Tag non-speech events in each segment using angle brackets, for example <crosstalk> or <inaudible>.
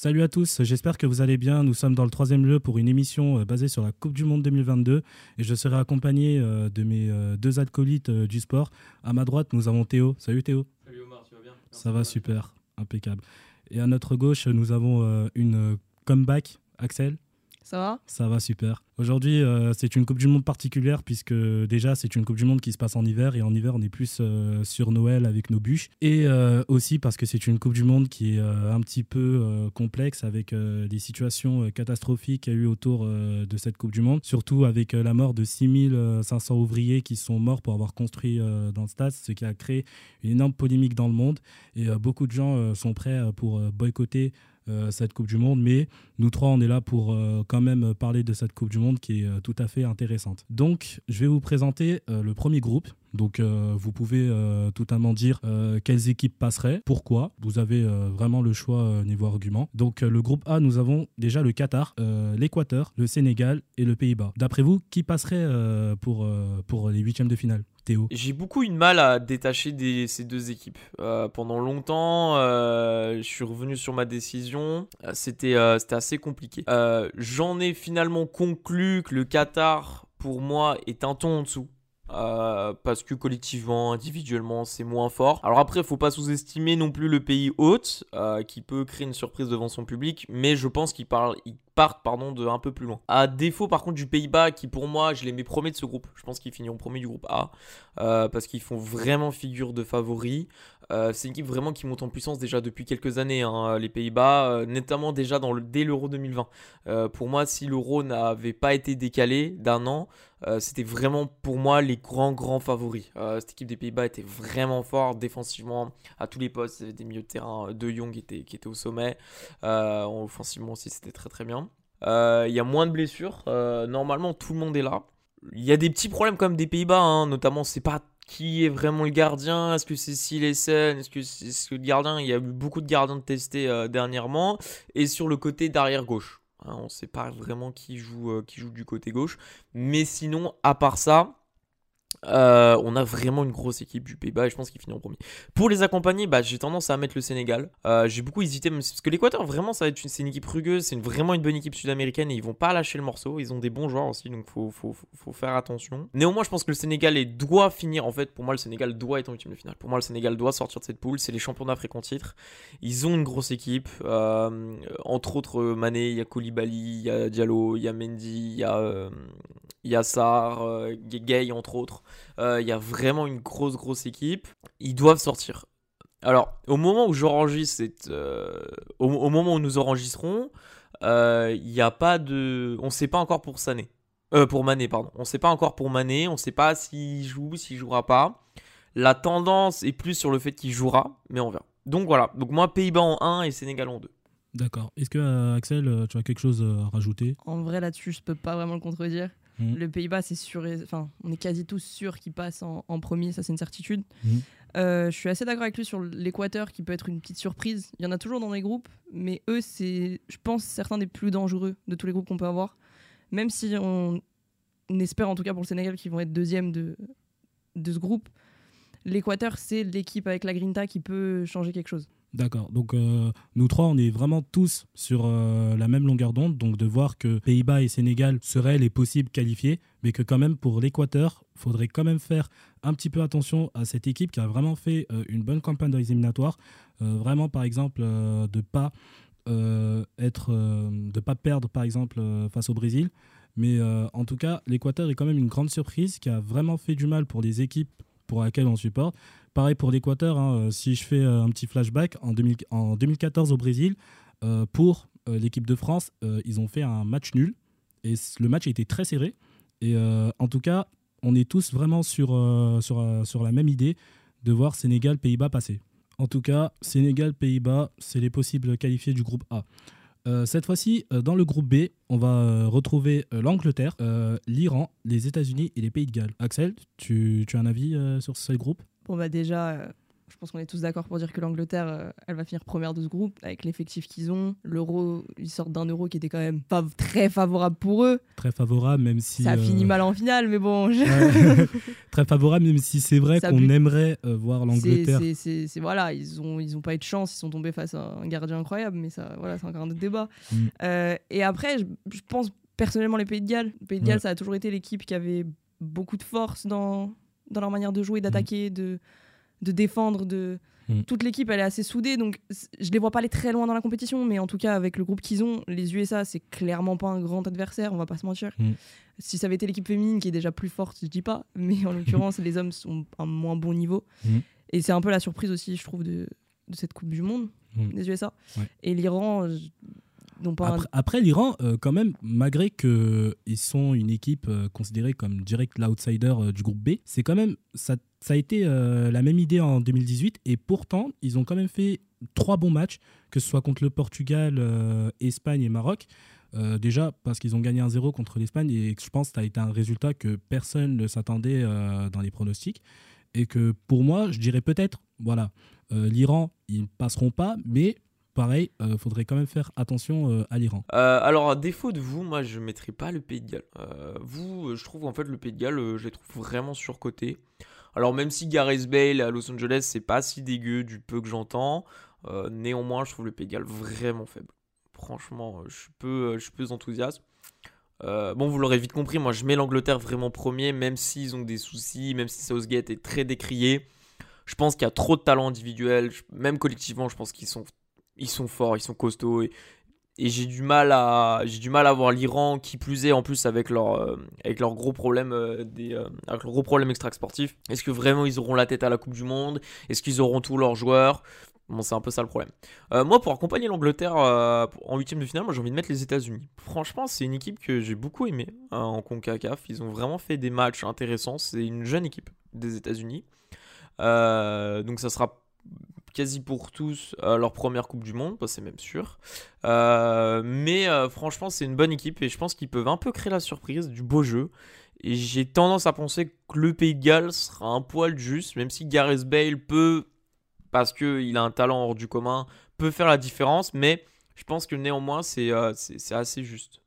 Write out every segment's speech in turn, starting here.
Salut à tous, j'espère que vous allez bien. Nous sommes dans le troisième lieu pour une émission euh, basée sur la Coupe du Monde 2022 et je serai accompagné euh, de mes euh, deux acolytes du sport. À ma droite, nous avons Théo. Salut Théo. Salut Omar, tu vas bien? Ça va super, impeccable. Et à notre gauche, nous avons une comeback, Axel. Ça va? Super. Aujourd'hui, euh, c'est une Coupe du Monde particulière puisque déjà, c'est une Coupe du Monde qui se passe en hiver et en hiver, on est plus euh, sur Noël avec nos bûches. Et euh, aussi parce que c'est une Coupe du Monde qui est un petit peu complexe avec des situations catastrophiques qu'il y eu autour de cette Coupe du Monde, surtout avec la mort de 6500 ouvriers qui sont morts pour avoir construit dans le stade, ce qui a créé une énorme polémique dans le monde. Et beaucoup de gens sont prêts pour boycotter cette Coupe du Monde, mais nous trois, on est là pour euh, quand même parler de cette Coupe du Monde qui est euh, tout à fait intéressante. Donc, je vais vous présenter le premier groupe. Donc, vous pouvez totalement dire quelles équipes passeraient, pourquoi. Vous avez vraiment le choix niveau argument. Donc, le groupe A, nous avons déjà le Qatar, l'Équateur, le Sénégal et le Pays-Bas. D'après vous, qui passerait pour, pour les huitièmes de finale? J'ai beaucoup eu de mal à détacher ces deux équipes. Euh, pendant longtemps, euh, je suis revenu sur ma décision. Euh, c'était assez compliqué. J'en ai finalement conclu que le Qatar, pour moi, est un ton en dessous. parce que collectivement, individuellement, c'est moins fort. Alors après, faut pas sous-estimer non plus le pays hôte, qui peut créer une surprise devant son public, mais je pense qu'il parle, pardon, de un peu plus loin. À défaut par contre du Pays-Bas, qui pour moi, je les mets premiers de ce groupe. Je pense qu'ils finiront premiers du groupe A, euh, parce qu'ils font vraiment figure de favoris. Euh, c'est une équipe vraiment qui monte en puissance déjà depuis quelques années, hein, les Pays-Bas, euh, notamment déjà dans le, dès l'Euro 2020. pour moi, si l'Euro n'avait pas été décalé d'un an, c'était vraiment pour moi les grands grands favoris. cette équipe des Pays-Bas était vraiment forte défensivement à tous les postes. Des milieux de terrain, De Jong était, qui était au sommet. offensivement aussi, c'était très très bien. Euh, il y a moins de blessures. Euh, normalement, tout le monde est là. Il y a des petits problèmes comme des Pays-Bas, hein. notamment c'est pas qui est vraiment le gardien Est-ce que c'est Silesen Est-ce que c'est le gardien Il y a eu beaucoup de gardiens testés euh, dernièrement. Et sur le côté d'arrière gauche. Hein, on ne sait pas vraiment qui joue, qui joue du côté gauche. Mais sinon, à part ça, euh, on a vraiment une grosse équipe du Pays-Bas et je pense qu'ils finiront premier. Pour les accompagner, bah, j'ai tendance à mettre le Sénégal. Euh, j'ai beaucoup hésité parce que l'Équateur, vraiment, ça va être une, équipe rugueuse, c'est vraiment une bonne équipe sud-américaine et ils vont pas lâcher le morceau. Ils ont des bons joueurs aussi, donc faut, faut, faire attention. Néanmoins, je pense que le Sénégal doit finir. En fait, pour moi, le Sénégal doit être en ultime de finale. Pour moi, le Sénégal doit sortir de cette poule. C'est les champions d'Afrique en titre. Ils ont une grosse équipe. Euh, entre autres, Mané, il y a Koulibaly, il y a Diallo, il y a Mendy, il y a, il y a Sarr, Gay, entre autres. Euh, il y a vraiment une grosse, grosse équipe. Ils doivent sortir. Alors, au moment où j'enregistre, euh, au, moment où nous enregistrons, euh, il n'y a pas de. On ne sait pas encore pour Sané. pour Mané, pardon. On ne sait pas encore pour Mané. On ne sait pas s'il joue, s'il jouera pas. La tendance est plus sur le fait qu'il jouera, mais on verra. Donc voilà. Donc moi, Pays-Bas en 1 et Sénégal en 2. D'accord. Est-ce que Axel, tu as quelque chose à rajouter? En vrai, là-dessus, je peux pas vraiment le contredire. Mm. Le Pays-Bas, c'est sûr, enfin, on est quasi tous sûrs qu'il passe en, premier, ça c'est une certitude. Mm. Euh, je suis assez d'accord avec lui sur l'Équateur qui peut être une petite surprise. Il y en a toujours dans les groupes, mais eux, c'est, je pense, certains des plus dangereux de tous les groupes qu'on peut avoir. Même si on, espère, en tout cas pour le Sénégal, qu'ils vont être deuxième de, de ce groupe, l'Équateur, c'est l'équipe avec la Grinta qui peut changer quelque chose. D'accord. Donc euh, nous trois, on est vraiment tous sur euh, la même longueur d'onde. Donc de voir que Pays-Bas et Sénégal seraient les possibles qualifiés, mais que quand même pour l'Équateur, faudrait quand même faire un petit peu attention à cette équipe qui a vraiment fait euh, une bonne campagne dans les vraiment, par exemple, de pas être, de pas perdre, par exemple, face au Brésil. Mais en tout cas, l'Équateur est quand même une grande surprise qui a vraiment fait du mal pour les équipes pour lesquelles on supporte. Pareil pour l'Équateur, hein, euh, si je fais euh, un petit flashback, en, 2014 au Brésil, euh, pour l'équipe de France, ils ont fait un match nul et le match a été très serré. Et en tout cas, on est tous vraiment sur la même idée de voir Sénégal-Pays-Bas passer. En tout cas, Sénégal-Pays-Bas, c'est les possibles qualifiés du groupe A. cette fois-ci, dans le groupe B, on va retrouver l'Angleterre, l'Iran, les États-Unis et les Pays de Galles. Axel, tu, as un avis sur ce groupe? Bon, bah déjà, euh, je pense qu'on est tous d'accord pour dire que l'Angleterre, euh, elle va finir première de ce groupe avec l'effectif qu'ils ont. L'euro, ils sortent d'un euro qui était quand même pas très favorable pour eux. Très favorable, même si. Ça a fini mal en finale, mais bon. <laughs> très favorable, même si c'est vrai qu'on aimerait voir l'Angleterre. C'est voilà, ils ont ils ont pas eu de chance, ils sont tombés face à un gardien incroyable, mais ça voilà, c'est encore un autre débat. Mm. et après, je, je pense personnellement les Pays de Galles. Les Pays de Galles, ça a toujours été l'équipe qui avait beaucoup de force dans, dans leur manière de jouer, d'attaquer, de, de défendre. De... Mm. Toute l'équipe, elle est assez soudée, donc je les vois pas aller très loin dans la compétition, mais en tout cas, avec le groupe qu'ils ont, les USA, c'est clairement pas un grand adversaire, on va pas se mentir. Mm. Si ça avait été l'équipe féminine qui est déjà plus forte, je dis pas, <laughs> mais en l'occurrence, les hommes sont à un moins bon niveau. Mm. Et c'est un peu la surprise aussi, je trouve, de, de cette Coupe du Monde des USA. Et l'Iran, après, l'Iran, euh, quand même, malgré qu'ils sont une équipe euh, considérée comme direct l'outsider euh, du groupe B, c'est quand même ça, ça a été la même idée en 2018 et pourtant ils ont quand même fait trois bons matchs, que ce soit contre le Portugal, Espagne et Maroc. déjà parce qu'ils ont gagné 1-0 contre l'Espagne et je pense que ça a été un résultat que personne ne s'attendait dans les pronostics et que pour moi je dirais peut-être voilà l'Iran ils ne passeront pas mais pareil, il euh, faudrait quand même faire attention euh, à l'Iran. Euh, alors, à défaut de vous, moi, je ne mettrai pas le Pays de Galles. vous, je trouve en fait le Pays de Galles, je les trouve vraiment surcotés. Alors, même si Gareth Bale à Los Angeles, c'est pas si dégueu du peu que j'entends, néanmoins, je trouve le Galles vraiment faible. Franchement, je suis peu, je suis peu enthousiaste. bon, vous l'aurez vite compris, moi je mets l'Angleterre vraiment premier, même s'ils ont des soucis, même si Southgate est très décrié. Je pense qu'il y a trop de talent individuel, même collectivement, je pense qu'ils sont ils sont forts, ils sont costauds. J'ai du mal à j'ai du mal à voir l'Iran qui plus est en plus avec leur euh, avec gros problèmes euh, des euh, avec gros problèmes extra sportifs est-ce que vraiment ils auront la tête à la Coupe du Monde? Est-ce qu'ils auront tous leurs joueurs? Bon c'est un peu ça le problème. Moi pour accompagner l'Angleterre en huitième de finale moi j'ai envie de mettre les États-Unis. Franchement c'est une équipe que j'ai beaucoup aimé hein, en Concacaf. Ils ont vraiment fait des matchs intéressants. C'est une jeune équipe des États-Unis. Donc ça sera quasi pour tous euh, leur première Coupe du Monde, c'est même sûr. Euh, mais euh, franchement, c'est une bonne équipe et je pense qu'ils peuvent un peu créer la surprise du beau jeu. Et j'ai tendance à penser que le Pays de Galles sera un poil juste, même si Gareth Bale peut, parce qu'il a un talent hors du commun, peut faire la différence, mais je pense que néanmoins, c'est assez juste.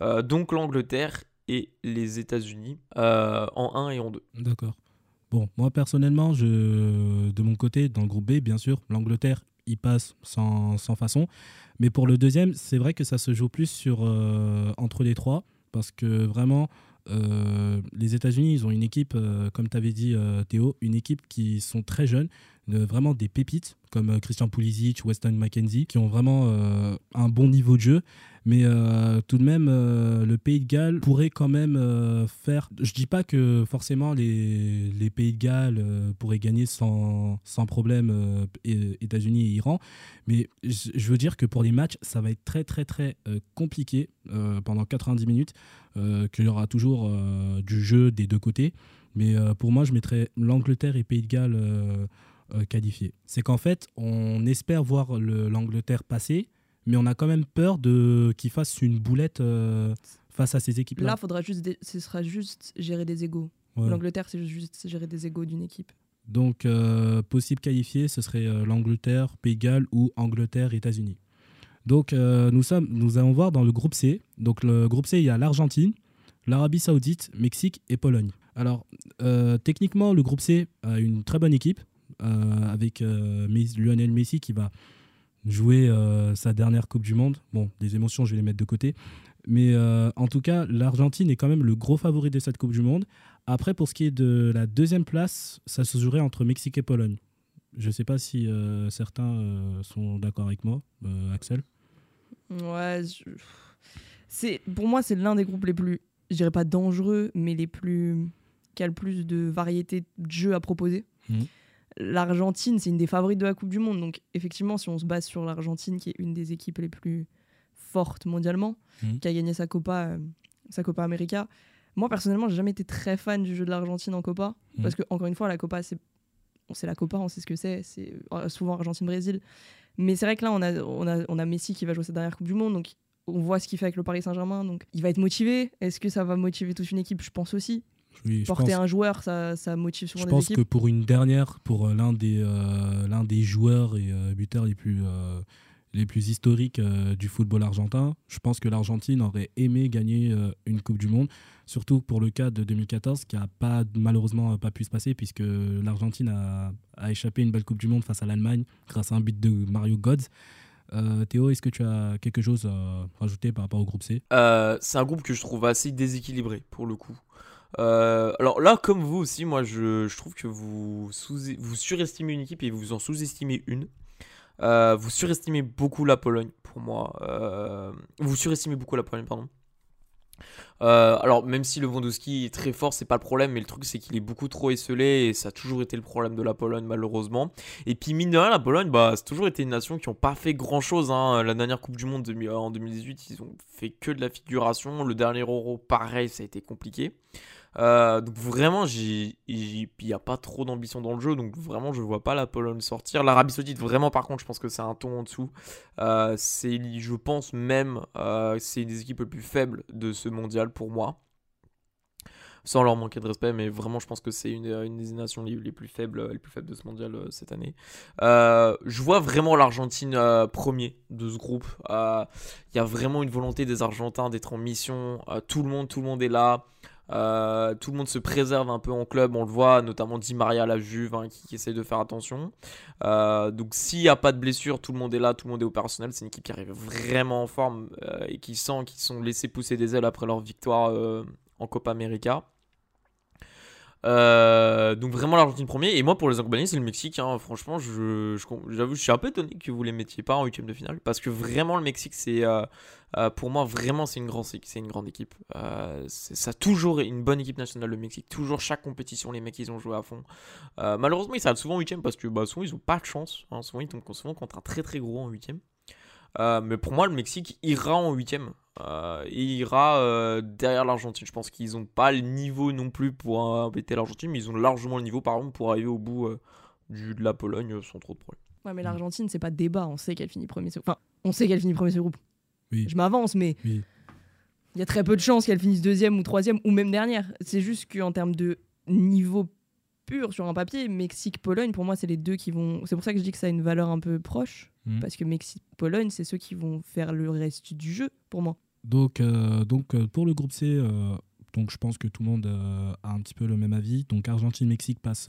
donc l'Angleterre et les États-Unis en 1 et en 2. D'accord. Bon, moi personnellement, je, de mon côté, dans le groupe B, bien sûr, l'Angleterre, il passe sans, façon. Mais pour le deuxième, c'est vrai que ça se joue plus euh, entre les trois, parce que vraiment, euh, les États-Unis, ils ont une équipe, euh, comme tu avais dit Théo, une équipe qui sont très jeunes, vraiment des pépites comme Christian Pulisic, Weston McKenzie, qui ont vraiment un bon niveau de jeu. Mais euh, tout de même, euh, le Pays de Galles pourrait quand même euh, faire. Je dis pas que forcément les, les Pays de Galles pourraient gagner sans, sans problème États-Unis et Iran. Mais je veux dire que pour les matchs, ça va être très très très compliqué pendant 90 minutes, qu'il y aura toujours du jeu des deux côtés. Mais pour moi, je mettrais l'Angleterre et Pays de Galles qualifiés. C'est qu'en fait, on espère voir l'Angleterre passer mais on a quand même peur de qu'il fasse une boulette euh, face à ces équipes-là. Là, faudra juste ce sera juste gérer des égaux. L'Angleterre, c'est juste gérer des égaux d'une équipe. Donc, euh, possible qualifié, ce serait euh, l'Angleterre, Pays Galles ou Angleterre, États-Unis. Donc, nous, sommes, nous allons voir dans le groupe C. Donc, le groupe C, il y a l'Argentine, l'Arabie Saoudite, Mexique et Pologne. Alors, techniquement, le groupe C a une très bonne équipe avec Lionel Messi qui va jouer euh, sa dernière Coupe du Monde. Bon, des émotions, je vais les mettre de côté. Mais euh, en tout cas, l'Argentine est quand même le gros favori de cette Coupe du Monde. Après, pour ce qui est de la deuxième place, ça se jouerait entre Mexique et Pologne. Je ne sais pas si euh, certains sont d'accord avec moi, Axel. Ouais, c'est pour moi c'est l'un des groupes les plus, je dirais pas dangereux, mais les plus qui a le plus de variété de jeux à proposer. Mmh l'Argentine, c'est une des favorites de la Coupe du Monde. Donc, effectivement, si on se base sur l'Argentine, qui est une des équipes les plus fortes mondialement, mmh. qui a gagné sa Copa, euh, sa Copa América, moi, personnellement, j'ai jamais été très fan du jeu de l'Argentine en Copa. Mmh. Parce que, encore une fois, la Copa, c'est on la Copa, on sait ce que c'est. C'est euh, souvent Argentine-Brésil. Mais c'est vrai que là, on a, on, a, on a Messi qui va jouer sa dernière Coupe du Monde. Donc, on voit ce qu'il fait avec le Paris Saint-Germain. Donc, il va être motivé. Est-ce que ça va motiver toute une équipe? Je pense aussi. Porter un joueur, ça, ça motive souvent Je pense que pour une dernière, pour euh, l'un des, euh, l'un des joueurs et euh, buteurs les plus, les plus historiques du football argentin, je pense que l'Argentine aurait aimé gagner une Coupe du Monde, surtout pour le cas de 2014, qui a pas, malheureusement pas pu se passer, puisque l'Argentine a, a échappé une belle Coupe du Monde face à l'Allemagne grâce à un but de Mario Götze. Théo, est-ce que tu as quelque chose à rajouter par rapport au groupe C? C'est un groupe que je trouve assez déséquilibré pour le coup. Euh, alors là, comme vous aussi, moi je, trouve que vous, sous, surestimez une équipe et vous en sous-estimez une. Euh, vous surestimez beaucoup la Pologne, pour moi. Euh, vous surestimez beaucoup la Pologne, pardon. alors, même si le Lewandowski est très fort, c'est pas le problème, mais le truc c'est qu'il est beaucoup trop esselé et ça a toujours été le problème de la Pologne, malheureusement. Et puis, mine de rien, la Pologne, bah, c'est toujours été une nation qui n'a pas fait grand chose. Hein. La dernière Coupe du Monde en 2018, ils ont fait que de la figuration. Le dernier Euro, pareil, ça a été compliqué. Euh, donc vraiment, il n'y a pas trop d'ambition dans le jeu, donc vraiment, je vois pas la Pologne sortir. L'Arabie Saoudite, vraiment, par contre, je pense que c'est un ton en dessous. Euh, je pense même, euh, c'est une des équipes les plus faibles de ce mondial pour moi. Sans leur manquer de respect, mais vraiment, je pense que c'est une, des nations les, plus faibles, les plus faibles de ce mondial cette année. je vois vraiment l'Argentine premier de ce groupe. Il y a vraiment une volonté des Argentins d'être en mission. tout le monde, tout le monde est là. Euh, tout le monde se préserve un peu en club, on le voit, notamment Di Maria, la Juve, hein, qui, essaie de faire attention. Euh, donc s'il n'y a pas de blessure, tout le monde est là, tout le monde est opérationnel. C'est une équipe qui arrive vraiment en forme euh, et qui sent qu'ils sont laissés pousser des ailes après leur victoire en Copa América. Euh, donc vraiment l'Argentine premier. Et moi pour les Argentins c'est le Mexique. Hein. Franchement, je, j'avoue, je suis un peu étonné que vous les mettiez pas en huitième de finale parce que vraiment le Mexique, c'est euh, euh, pour moi vraiment c'est une grande, une grande équipe. ça a toujours une bonne équipe nationale le Mexique. Toujours chaque compétition, les mecs ils ont joué à fond. malheureusement ils s'arrêtent souvent en huitième parce que bah, souvent ils ont pas de chance. Hein. Souvent ils tombent souvent contre un très très gros en huitième. Mais pour moi le Mexique ira en huitième. Euh, il ira euh, derrière l'Argentine. Je pense qu'ils n'ont pas le niveau non plus pour embêter l'Argentine, mais ils ont largement le niveau, par exemple, pour arriver au bout euh, du, de la Pologne sans trop de problèmes. Ouais, mais l'Argentine, c'est pas débat. On sait qu'elle finit premier. Enfin, on sait qu'elle finit premier ce groupe. Je m'avance, mais il y a très peu de chances qu'elle finisse deuxième ou troisième ou même dernière. C'est juste qu'en termes de niveau pur sur un papier, Mexique-Pologne, pour moi, c'est les deux qui vont. C'est pour ça que je dis que ça a une valeur un peu proche. Mhm. Parce que Mexique-Pologne, c'est ceux qui vont faire le reste du jeu, pour moi. Donc, euh, donc euh, pour le groupe C, euh, donc je pense que tout le monde a un petit peu le même avis. Donc Argentine-Mexique passe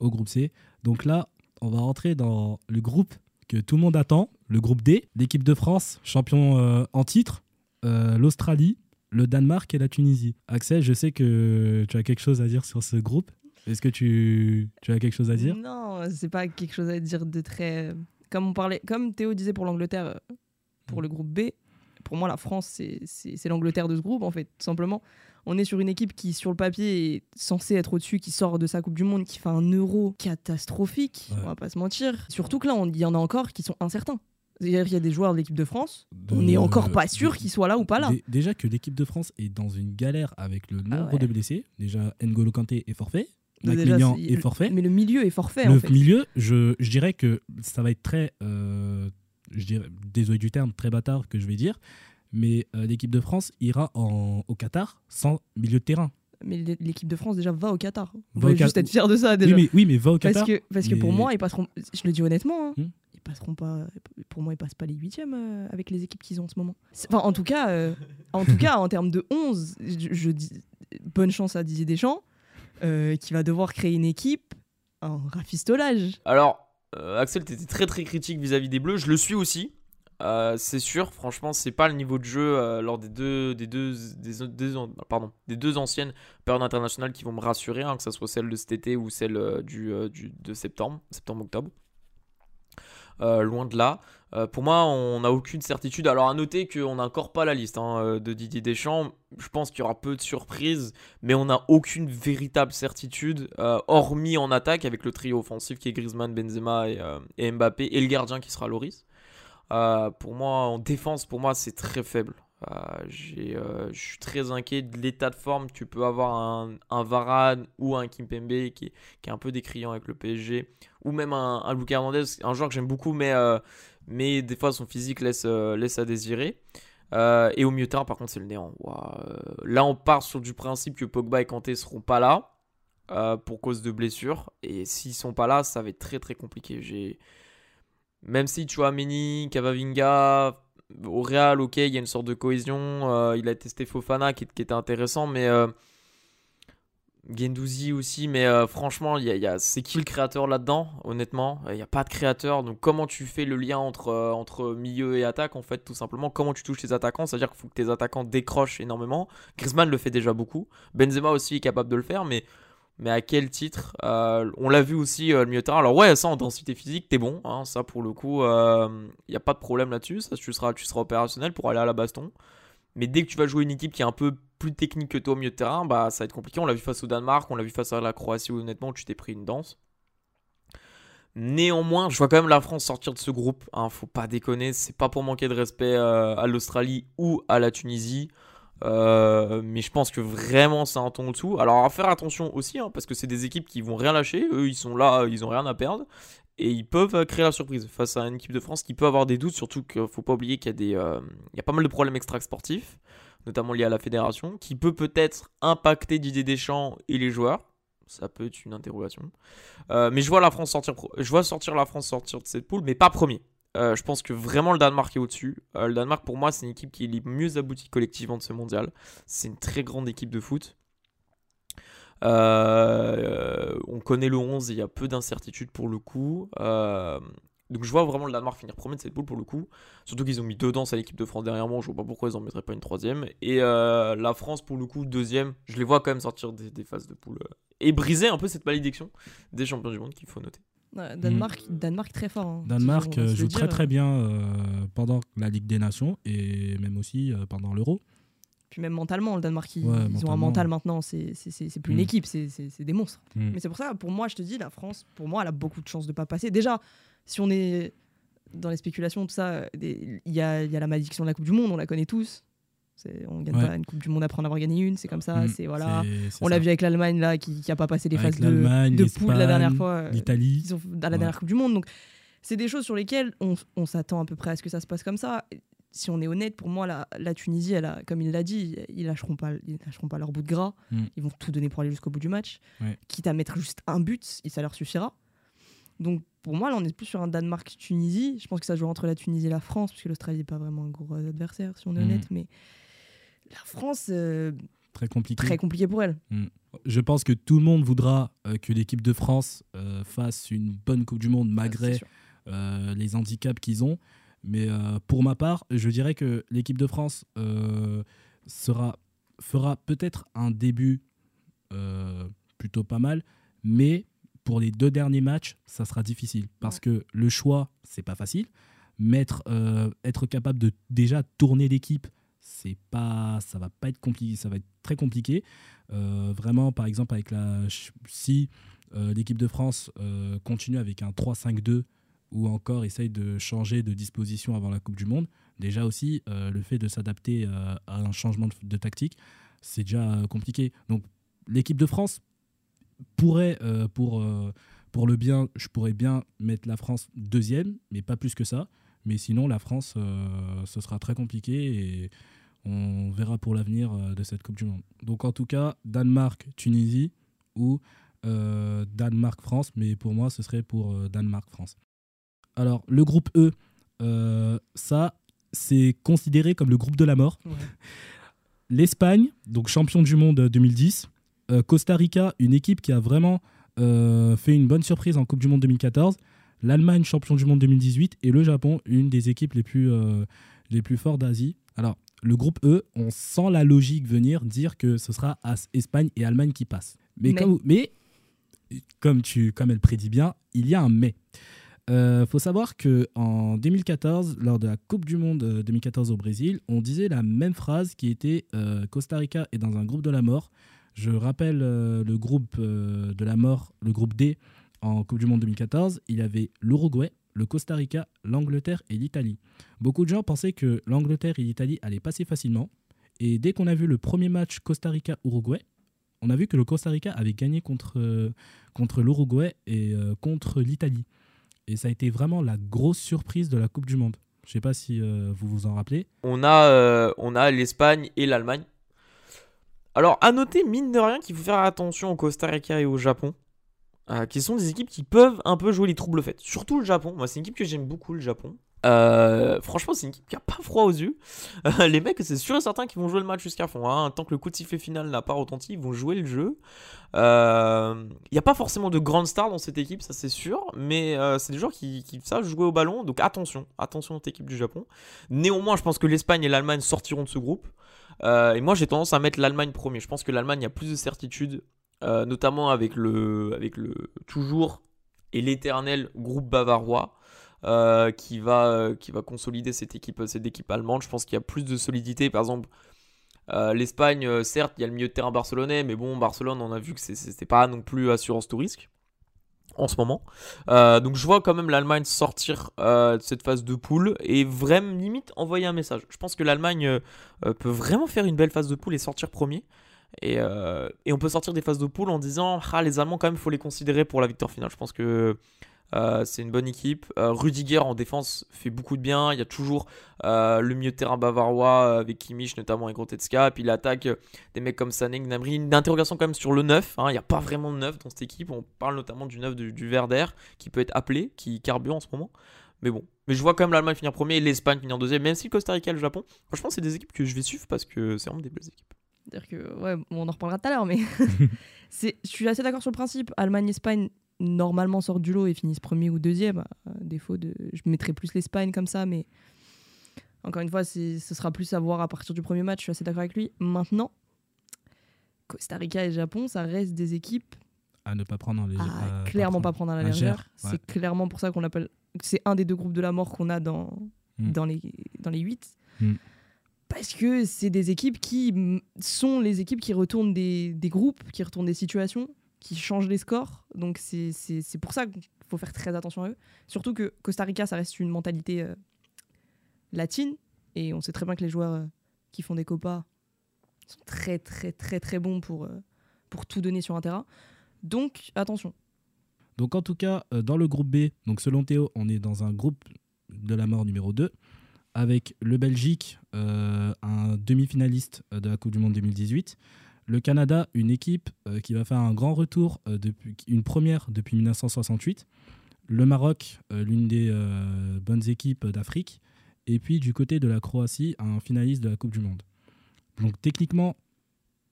au groupe C. Donc là, on va rentrer dans le groupe que tout le monde attend, le groupe D, l'équipe de France, champion en titre, l'Australie, le Danemark et la Tunisie. Axel, je sais que tu as quelque chose à dire sur ce groupe. Est-ce que tu, tu, as quelque chose à dire? Non, c'est pas quelque chose à dire de très. Comme on parlait, comme Théo disait pour l'Angleterre, pour le groupe B, pour moi, la France, c'est l'Angleterre de ce groupe, en fait, tout simplement. On est sur une équipe qui, sur le papier, est censée être au-dessus, qui sort de sa Coupe du Monde, qui fait un euro catastrophique, on va pas se mentir. Surtout que là, il y en a encore qui sont incertains. Il y a des joueurs de l'équipe de France, on n'est encore pas sûr qu'ils soient là ou pas là. Déjà que l'équipe de France est dans une galère avec le ah nombre de blessés. Déjà, N'Golo Kanté est forfait. Déjà, est, forfait. Mais le milieu est forfait. Le en fait. milieu, je, je, dirais que ça va être très euh, je dirais, désolé du terme, très bâtard que je vais dire, mais euh, l'équipe de France ira en, au Qatar sans milieu de terrain. Mais l'équipe de France déjà va au Qatar. On va juste être fier de ça déjà. Oui mais, oui, mais va au Qatar. Parce que, parce que pour moi, ils passeront. Je le dis honnêtement, hein, hmm. ils passeront pas. Pour moi, ils passent pas les huitièmes euh, avec les équipes qu'ils ont en ce moment. Enfin, en tout cas, euh, en tout <laughs> cas, en termes de 11, je, dis bonne chance à Didier Deschamps, qui va devoir créer une équipe en rafistolage. Alors, euh, Axel, tu étais très très critique vis-à-vis des Bleus. Je le suis aussi. Euh, c'est sûr, franchement, c'est pas le niveau de jeu euh, lors des deux, des deux, des, deux, pardon, des deux anciennes périodes internationales qui vont me rassurer, hein, que ce soit celle de cet été ou celle du, du, de septembre, septembre-octobre. Loin de là. Euh, pour moi, on n'a aucune certitude. Alors, à noter qu'on n'a encore pas la liste hein, euh, de Didier Deschamps. Je pense qu'il y aura peu de surprises, mais on n'a aucune véritable certitude, euh, hormis en attaque avec le trio offensif qui est Griezmann, Benzema et, Mbappé, et le gardien qui sera Loris. pour moi, en défense, pour moi, c'est très faible. Je suis très inquiet de l'état de forme. Tu peux avoir un, un Varane ou un Kimpembe qui, qui, est un peu décriant avec le PSG, ou même un, un Lucas Hernandez, un joueur que j'aime beaucoup, mais mais des fois son physique laisse, euh, laisse à désirer. et au milieu de terrain, par contre, c'est le néant. là, on part sur du principe que Pogba et Kanté seront pas là pour cause de blessures. Et s'ils sont pas là, ça va être très très compliqué. J'ai même si tu vois Meni, Cavavinga, au Real, ok, il y a une sorte de cohésion. Euh, il a testé Fofana qui, était intéressant, mais euh, Gendouzi aussi. Mais euh, franchement, y y a, c'est qui le créateur là-dedans Honnêtement, il n'y a pas de créateur. Donc, comment tu fais le lien entre, entre milieu et attaque En fait, tout simplement, comment tu touches tes attaquants? C'est-à-dire qu'il faut que tes attaquants décrochent énormément. Griezmann le fait déjà beaucoup. Benzema aussi est capable de le faire, mais mais à quel titre euh, On l'a vu aussi euh, le milieu terrain. Alors ouais, ça en densité physique, t'es bon. Hein, ça pour le coup, il euh, n'y a pas de problème là-dessus. Tu seras, tu seras opérationnel pour aller à la baston. Mais dès que tu vas jouer une équipe qui est un peu plus technique que toi au milieu de terrain, bah ça va être compliqué. On l'a vu face au Danemark, on l'a vu face à la Croatie où honnêtement tu t'es pris une danse. Néanmoins, je vois quand même la France sortir de ce groupe. Hein, faut pas déconner, c'est pas pour manquer de respect à l'Australie ou à la Tunisie. Euh, mais je pense que vraiment c'est un ton dessous. Alors à faire attention aussi, hein, parce que c'est des équipes qui vont rien lâcher. Eux, ils sont là, ils ont rien à perdre. Et ils peuvent créer la surprise face à une équipe de France qui peut avoir des doutes, surtout qu'il faut pas oublier qu'il y a, des, euh, y a pas mal de problèmes extra-sportifs, notamment liés à la fédération, qui peut peut-être impacter Didier Deschamps et les joueurs. Ça peut être une interrogation. Euh, mais je vois la France sortir, je vois sortir la France sortir de cette poule, mais pas premier. Euh, je pense que vraiment le Danemark est au-dessus. Euh, le Danemark, pour moi, c'est une équipe qui est le mieux aboutie collectivement de ce mondial. C'est une très grande équipe de foot. Euh, on connaît le 11 et il y a peu d'incertitudes pour le coup. donc je vois vraiment le Danemark finir premier de cette poule pour le coup. Surtout qu'ils ont mis deux danses à l'équipe de France derrière moi. Je vois pas pourquoi ils en mettraient pas une troisième. Et la France pour le coup deuxième. Je les vois quand même sortir des, des phases de poule et briser un peu cette malédiction des champions du monde qu'il faut noter. Danemark, mm. Danemark très fort. Hein, Danemark euh, joue très très bien euh, pendant la Ligue des Nations et même aussi euh, pendant l'Euro. Puis même mentalement, le Danemark, ils, ont un mental maintenant, c'est plus une mm. équipe, c'est des monstres. Mm. Mais c'est pour ça, pour moi, je te dis, la France, pour moi, elle a beaucoup de chances de pas passer. Déjà, si on est dans les spéculations, tout ça, il y a, y a la malédiction de la Coupe du Monde, on la connaît tous. On gagne pas une Coupe du Monde après en avoir gagné une, c'est comme ça. Mm. c'est voilà. on l'a vu avec l'Allemagne là, qui n'a pas passé les phases de, de poule la dernière fois. Euh, L'Italie. Dans la dernière Coupe du Monde. Donc, c'est des choses sur lesquelles on, on s'attend à peu près à ce que ça se passe comme ça. Si on est honnête, pour moi, la, la Tunisie, elle a, comme il l'a dit, ils lâcheront pas, ils lâcheront pas leur bout de gras. Mm. Ils vont tout donner pour aller jusqu'au bout du match. Quitte à mettre juste un but, ça leur suffira. Donc pour moi, là, on est plus sur un Danemark-Tunisie. Je pense que ça joue entre la Tunisie et la France, parce que l'Australie n'est pas vraiment un gros adversaire, si on est mm. honnête. Mais la France, euh, très compliqué. Très compliqué pour elle. Mm. Je pense que tout le monde voudra euh, que l'équipe de France euh, fasse une bonne Coupe du Monde malgré les handicaps qu'ils ont. Mais pour ma part, je dirais que l'équipe de France sera, fera peut-être un début plutôt pas mal, mais pour les deux derniers matchs, ça sera difficile parce que le choix, c'est pas facile. Mettre, être capable de déjà tourner l'équipe c'est pas, ça va pas être compliqué, ça va être très compliqué. Euh, vraiment, par exemple, avec la, si euh, l'équipe de France euh, continue avec un 3-5-2 ou encore essaye de changer de disposition avant la Coupe du Monde, déjà aussi le fait de s'adapter à un changement de, tactique, c'est déjà compliqué. Donc l'équipe de France pourrait, pour, pour le bien, je pourrais bien mettre la France deuxième, mais pas plus que ça. Mais sinon, la France, ce sera très compliqué et on verra pour l'avenir euh, de cette Coupe du Monde. Donc en tout cas, Danemark-Tunisie ou euh, Danemark-France, mais pour moi, ce serait pour euh, Danemark-France. Alors, le groupe E, ça, c'est considéré comme le groupe de la mort. <laughs> L'Espagne, donc champion du monde 2010. Costa Rica, une équipe qui a vraiment fait une bonne surprise en Coupe du Monde 2014. L'Allemagne, champion du monde 2018. Et le Japon, une des équipes les plus, les plus fortes d'Asie. Alors, le groupe E, on sent la logique venir dire que ce sera Espagne et Allemagne qui passent. Mais, Comme, mais comme, tu, comme elle prédit bien, il y a un mais. Il euh, faut savoir que en 2014, lors de la Coupe du Monde 2014 euh, au Brésil, on disait la même phrase qui était euh, Costa Rica est dans un groupe de la mort. Je rappelle le groupe de la mort, le groupe D en Coupe du Monde 2014. Il y avait l'Uruguay, le Costa Rica, l'Angleterre et l'Italie. Beaucoup de gens pensaient que l'Angleterre et l'Italie allaient passer facilement. Et dès qu'on a vu le premier match Costa Rica-Uruguay, on a vu que le Costa Rica avait gagné contre, euh, l'Uruguay et euh, contre l'Italie. Et ça a été vraiment la grosse surprise de la Coupe du Monde. Je sais pas si vous vous en rappelez. On a, on a l'Espagne et l'Allemagne. Alors, à noter, mine de rien, qu'il faut faire attention au Costa Rica et au Japon. Qui sont des équipes qui peuvent un peu jouer les troubles faites. Surtout le Japon. Moi, c'est une équipe que j'aime beaucoup, le Japon. Euh, franchement, c'est une équipe qui a pas froid aux yeux. <laughs> les mecs, c'est sûr et certain qu'ils vont jouer le match jusqu'à fond. Hein. Tant que le coup de sifflet final n'a pas retenti, ils vont jouer le jeu. Il euh, n'y a pas forcément de grandes stars dans cette équipe, ça c'est sûr. Mais euh, c'est des joueurs qui, savent jouer au ballon. Donc attention, attention à cette équipe du Japon. Néanmoins, je pense que l'Espagne et l'Allemagne sortiront de ce groupe. et moi, j'ai tendance à mettre l'Allemagne premier. Je pense que l'Allemagne a plus de certitude, notamment avec le, avec le toujours et l'éternel groupe bavarois. Euh, qui, va, euh, qui va consolider cette équipe, cette équipe allemande. Je pense qu'il y a plus de solidité. Par exemple, euh, l'Espagne, certes, il y a le milieu de terrain barcelonais, mais bon, Barcelone, on a vu que c'était pas non plus assurance tout risque en ce moment. donc je vois quand même l'Allemagne sortir de cette phase de poule et vraiment limite envoyer un message. Je pense que l'Allemagne peut vraiment faire une belle phase de poule et sortir premier. Et, et, on peut sortir des phases de poule en disant ah les Allemands quand même faut les considérer pour la victoire finale. Je pense que euh, c'est une bonne équipe. Euh, Rudiger en défense fait beaucoup de bien. Il y a toujours euh, le milieu de terrain bavarois avec Kimmich notamment et Grotetska. Puis l'attaque des mecs comme Sané, Gnabry. Une interrogation quand même sur le 9. Hein. Il n'y a pas vraiment de 9 dans cette équipe. On parle notamment du 9 du, du Verder qui peut être appelé, qui carbure en ce moment. Mais bon. Mais je vois quand même l'Allemagne finir premier et l'Espagne finir deuxième. Même si le Costa Rica et le Japon, franchement, c'est des équipes que je vais suivre parce que c'est vraiment des belles équipes. Dire que, ouais, on en reparlera tout à l'heure, mais <laughs> <laughs> je suis assez d'accord sur le principe. Allemagne-Espagne, normalement sortent du lot et finissent premier ou deuxième. À défaut de, je mettrais plus l'Espagne comme ça, mais encore une fois, ce sera plus à voir à partir du premier match. Je suis assez d'accord avec lui. Maintenant, Costa Rica et Japon, ça reste des équipes à ne pas prendre en légère. clairement pas prendre à la légère. C'est clairement pour ça qu'on appelle. C'est un des deux groupes de la mort qu'on a dans, hmm. dans, les, dans les 8. Hmm. Parce que c'est des équipes qui sont les équipes qui retournent des, groupes, qui retournent des situations, qui changent les scores. Donc c'est pour ça qu'il faut faire très attention à eux. Surtout que Costa Rica, ça reste une mentalité euh, latine. Et on sait très bien que les joueurs euh, qui font des copas sont très très très très bons pour, euh, pour tout donner sur un terrain. Donc attention. Donc en tout cas, dans le groupe B, donc selon Théo, on est dans un groupe de la mort numéro 2 avec le Belgique, un demi-finaliste de la Coupe du Monde 2018, le Canada, une équipe euh, qui va faire un grand retour, euh, depuis, une première depuis 1968. Le Maroc, euh, l'une des bonnes équipes d'Afrique. Et puis du côté de la Croatie, un finaliste de la Coupe du Monde. Donc techniquement,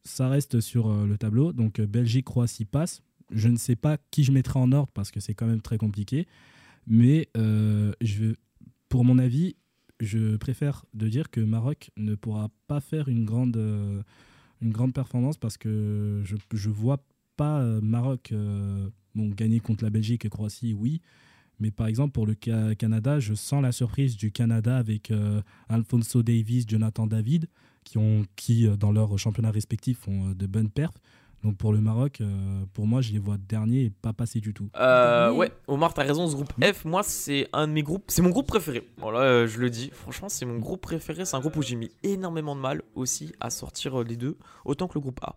ça reste sur le tableau. Donc Belgique-Croatie passe. Je ne sais pas qui je mettrai en ordre parce que c'est quand même très compliqué. Mais je, pour mon avis, je préfère de dire que Maroc ne pourra pas faire une grande une grande performance parce que je ne vois pas euh, Maroc euh, gagner contre la Belgique et Croatie, oui. Mais par exemple, pour le Canada, je sens la surprise du Canada avec euh, Alfonso Davis, Jonathan David, qui, ont, qui dans leurs championnats respectifs, ont de bonnes perfs. Donc pour le Maroc, pour moi, je les vois derniers et pas passer du tout. ouais, Omar, t'as raison, ce groupe F, moi, c'est un de mes groupes, c'est mon groupe préféré. Voilà, je le dis, franchement, c'est mon groupe préféré. C'est un groupe où j'ai mis énormément de mal aussi à sortir les deux, autant que le groupe A.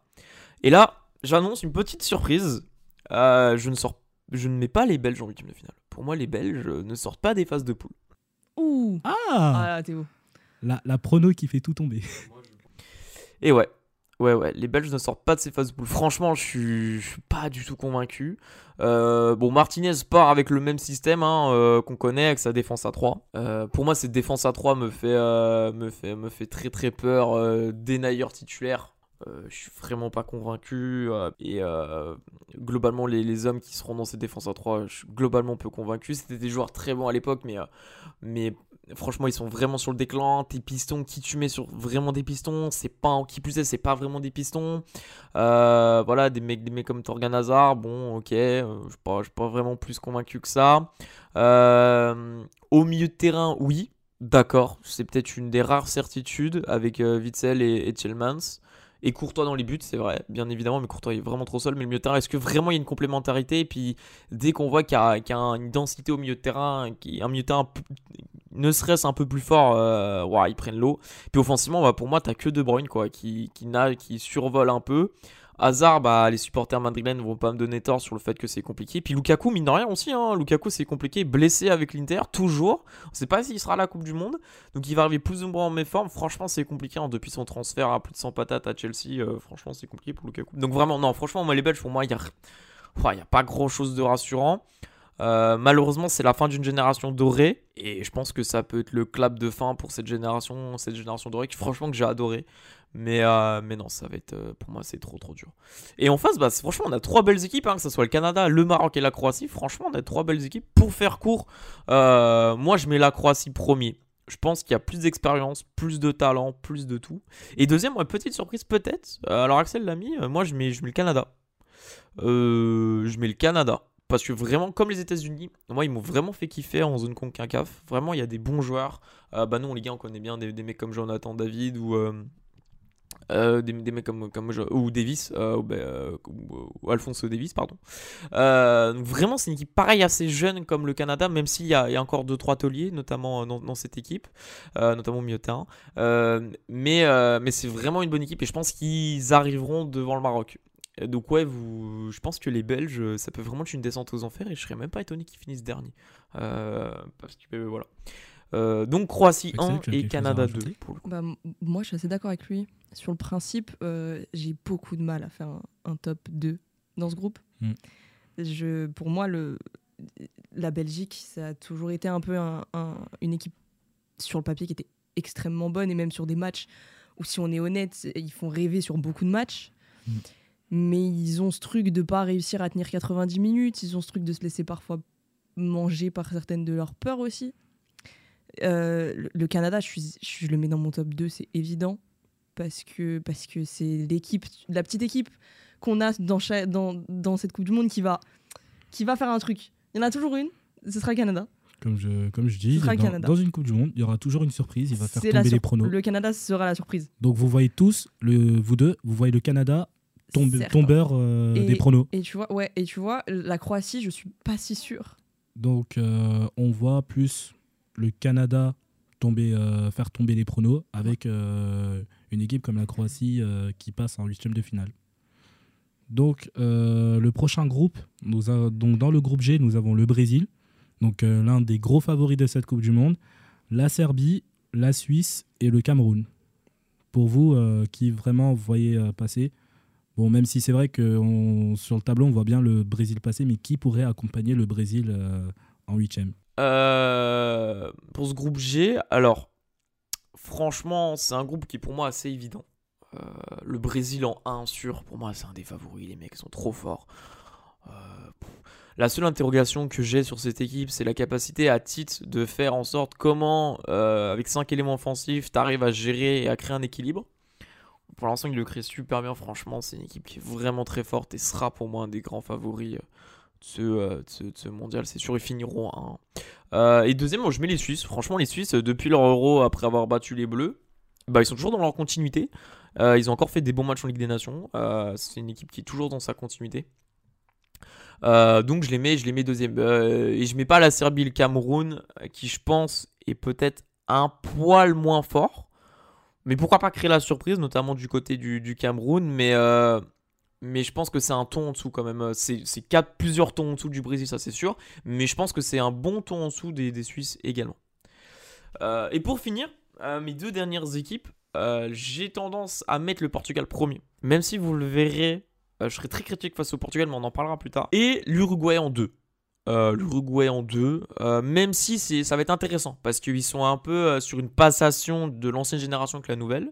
Et là, j'annonce une petite surprise. je, ne sors, je ne mets pas les Belges en huitième de finale. Pour moi, les Belges ne sortent pas des phases de poule. Ouh Ah, ah La, la prono qui fait tout tomber. Et ouais, Ouais, ouais, les Belges ne sortent pas de ces phases de poule. Franchement, je suis, suis pas du tout convaincu. Euh, bon, Martinez part avec le même système hein, euh, qu'on connaît avec sa défense à 3. Euh, pour moi, cette défense à 3 me fait, très très peur. Denayer titulaire, je suis vraiment pas convaincu. et globalement, les, hommes qui seront dans cette défense à 3, je suis globalement peu convaincu. C'était des joueurs très bons à l'époque, mais Franchement, ils sont vraiment sur le déclin. Tes pistons, qui tu mets sur vraiment des pistons, c'est pas qui plus est, c'est pas vraiment des pistons. Euh, voilà, des mecs, des mecs comme Torgan Hazard, bon, ok, euh, je suis pas, vraiment plus convaincu que ça. Euh, au milieu de terrain, oui, d'accord, c'est peut-être une des rares certitudes avec Witzel et, et. Et Courtois dans les buts, c'est vrai, bien évidemment, mais Courtois est vraiment trop seul. Mais le milieu de terrain, est-ce que vraiment il y a une complémentarité? Et puis, dès qu'on voit qu'il y, a une densité au milieu de terrain, un milieu de terrain ne serait-ce un peu plus fort, euh, ils prennent l'eau. Puis offensivement, bah, pour moi, t'as que De Bruyne quoi, qui, qui qui survole un peu. Hazard, bah, les supporters madrilènes vont pas me donner tort sur le fait que c'est compliqué. Puis Lukaku, mine de rien aussi, hein. Lukaku c'est compliqué, blessé avec l'Inter, toujours. On sait pas s'il sera la Coupe du Monde. Donc il va arriver plus ou moins en méforme. Franchement, c'est compliqué hein. depuis son transfert à plus de 100 patates à Chelsea. Euh, franchement, c'est compliqué pour Lukaku. Donc vraiment, non, franchement, moi les Belges, pour moi, il n'y a... a pas grand chose de rassurant. Euh, malheureusement, c'est la fin d'une génération dorée et je pense que ça peut être le clap de fin pour cette génération, cette génération dorée qui franchement que j'ai adoré. Mais, euh, mais non, ça va être euh, pour moi c'est trop trop dur. Et en face, bah, franchement, on a trois belles équipes, hein, que ce soit le Canada, le Maroc et la Croatie. Franchement, on a trois belles équipes. Pour faire court, moi je mets la Croatie premier. Je pense qu'il y a plus d'expérience, plus de talent, plus de tout. Et deuxième, petite surprise peut-être. alors Axel l'a mis, moi je mets, je mets le Canada. je mets le Canada. Parce que vraiment, comme les États-Unis, moi, ils m'ont vraiment fait kiffer en zone CONCACAF. Vraiment, il y a des bons joueurs. Euh, bah, nous, en Ligue 1, on connaît bien des, mecs comme Jonathan David ou. Euh, euh, des, mecs comme, comme ou Davis bah, ou, Alfonso Davis pardon vraiment c'est une équipe pareille assez jeune comme le Canada même s'il y, a encore 2-3 tauliers notamment dans, cette équipe notamment milieu mais, mais c'est vraiment une bonne équipe et je pense qu'ils arriveront devant le Maroc donc ouais, vous, je pense que les Belges, ça peut vraiment être une descente aux enfers et je serais même pas étonné qu'ils finissent dernier. Euh, parce que euh, voilà. Euh, donc Croatie 1 et Canada 2. Bah, moi, je suis assez d'accord avec lui. Sur le principe, j'ai beaucoup de mal à faire un, top 2 dans ce groupe. Hmm. Je, pour moi, le, la Belgique, ça a toujours été un peu une équipe sur le papier qui était extrêmement bonne et même sur des matchs où, si on est honnête, ils font rêver sur beaucoup de matchs. Hmm mais ils ont ce truc de pas réussir à tenir 90 minutes, ils ont ce truc de se laisser parfois manger par certaines de leurs peurs aussi. Euh, le Canada, je, suis, je, le mets dans mon top 2, c'est évident, parce que parce que c'est l'équipe, la petite équipe qu'on a dans, dans, dans, cette Coupe du Monde qui va, qui va faire un truc. Il y en a toujours une, ce sera le Canada. Comme je, comme je dis, dans, dans, une Coupe du Monde, il y aura toujours une surprise, il va faire tomber les pronos. Le Canada sera la surprise. Donc vous voyez tous, le, vous deux, vous voyez le Canada tombeur euh, des pronos. Et tu vois, ouais, et tu vois, la Croatie, je suis pas si sûr. Donc euh, on voit plus le Canada tomber, euh, faire tomber les pronos avec une équipe comme la Croatie qui passe en huitième de finale. Donc le prochain groupe, nous donc dans le groupe G, nous avons le Brésil, donc l'un des gros favoris de cette Coupe du Monde, la Serbie, la Suisse et le Cameroun. Pour vous, qui vraiment voyez passer Bon, même si c'est vrai que sur le tableau, on voit bien le Brésil passer, mais qui pourrait accompagner le Brésil euh, en huitième? Euh, Pour ce groupe G, alors, franchement, c'est un groupe qui est pour moi assez évident. Euh, le Brésil en 1 sur, pour moi, c'est un des favoris. Les mecs sont trop forts. la seule interrogation que j'ai sur cette équipe, c'est la capacité à titre de faire en sorte comment, avec 5 éléments offensifs, tu arrives à gérer et à créer un équilibre pour l'instant, il le crée super bien. Franchement, c'est une équipe qui est vraiment très forte et sera pour moi un des grands favoris de euh, ce, mondial. C'est sûr, ils finiront à euh, et deuxièmement, je mets les Suisses. Franchement, les Suisses, depuis leur euro, après avoir battu les Bleus, bah, ils sont toujours dans leur continuité. Euh, ils ont encore fait des bons matchs en Ligue des Nations. c'est une équipe qui est toujours dans sa continuité. donc je les mets, je les mets deuxième. et je mets pas la Serbie le Cameroun, qui je pense est peut-être un poil moins fort. Mais pourquoi pas créer la surprise, notamment du côté du, Cameroun. Mais, euh, mais je pense que c'est un ton en dessous quand même. C'est quatre, plusieurs tons en dessous du Brésil, ça c'est sûr. Mais je pense que c'est un bon ton en dessous des, Suisses également. Euh, et pour finir, euh, mes deux dernières équipes, j'ai tendance à mettre le Portugal premier. Même si vous le verrez, je serai très critique face au Portugal, mais on en parlera plus tard. Et l'Uruguay en deux. Euh, L'Uruguay en deux, euh, même si ça va être intéressant parce qu'ils sont un peu euh, sur une passation de l'ancienne génération avec la nouvelle.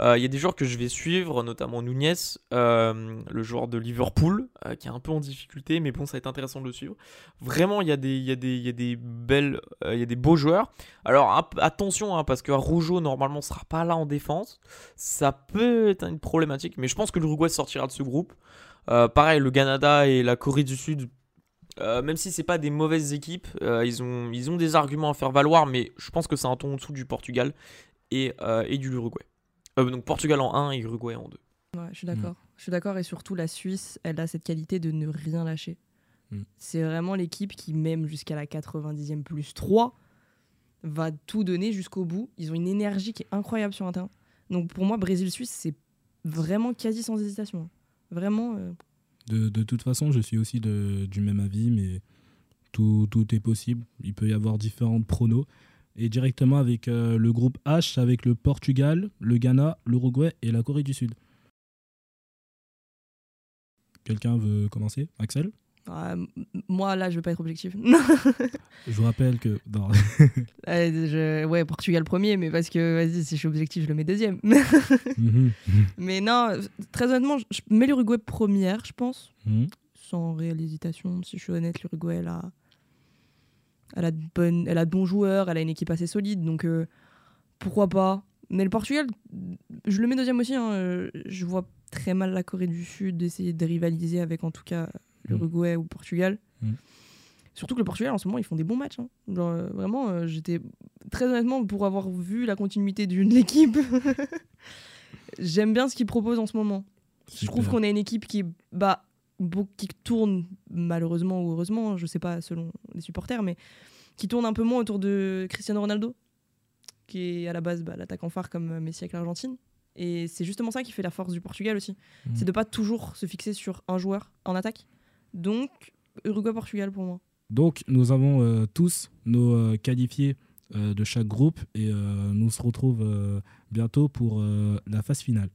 Il y a des joueurs que je vais suivre, notamment Nunez, le joueur de Liverpool, qui est un peu en difficulté, mais bon, ça va être intéressant de le suivre. Vraiment, il y a des, y a des, y a des belles, il y a des beaux joueurs. Alors attention, hein, parce que Rougeau normalement sera pas là en défense, ça peut être une problématique, mais je pense que l'Uruguay sortira de ce groupe. pareil, le Canada et la Corée du Sud euh, même si c'est pas des mauvaises équipes, euh, ils, ont, ils ont des arguments à faire valoir, mais je pense que c'est un ton en dessous du Portugal et, euh, et du Uruguay. donc Portugal en 1 et Uruguay en 2. Ouais, je suis d'accord. Mm. Je suis d'accord et surtout la Suisse, elle a cette qualité de ne rien lâcher. Mm. C'est vraiment l'équipe qui, même jusqu'à la 90e plus 3, va tout donner jusqu'au bout. Ils ont une énergie qui est incroyable sur un terrain. Donc pour moi, Brésil-Suisse, c'est vraiment quasi sans hésitation. Vraiment. De, toute façon, je suis aussi du même avis, mais tout, tout, est possible. Il peut y avoir différentes pronos. Et directement avec le groupe H, avec le Portugal, le Ghana, l'Uruguay et la Corée du Sud. Quelqu'un veut commencer? Axel? Ah, moi, là, je vais pas être objectif. <laughs> je vous rappelle que. Non. <laughs> Ouais, Portugal premier, mais parce que, vas-y, si je suis objectif, je le mets deuxième. <laughs> Mhm. Mais non, très honnêtement, je mets l'Uruguay première, je pense. Mhm. Sans réelle hésitation, si je suis honnête, l'Uruguay, elle a. Elle a, de bonne... elle a de bons joueurs, elle a une équipe assez solide, donc euh, pourquoi pas. Mais le Portugal, je le mets deuxième aussi. Hein, je vois très mal la Corée du Sud essayer de rivaliser avec, en tout cas, l'Uruguay ou Portugal. Mm. Surtout que le Portugal, en ce moment, ils font des bons matchs. Hein. Euh, vraiment, euh, j'étais très honnêtement, pour avoir vu la continuité d'une <laughs> équipe, j'aime bien ce qu'ils proposent en ce moment. Je trouve qu'on a une équipe qui, bah, qui tourne, malheureusement ou heureusement, je sais pas selon les supporters, mais qui tourne un peu moins autour de Cristiano Ronaldo, qui est à la base bah, l'attaquant phare comme Messi avec l'Argentine. Et c'est justement ça qui fait la force du Portugal aussi. Mm. C'est de pas toujours se fixer sur un joueur en attaque, donc, Uruguay-Portugal pour moi. Donc, nous avons euh, tous nos euh, qualifiés euh, de chaque groupe et nous se retrouvons bientôt pour la phase finale.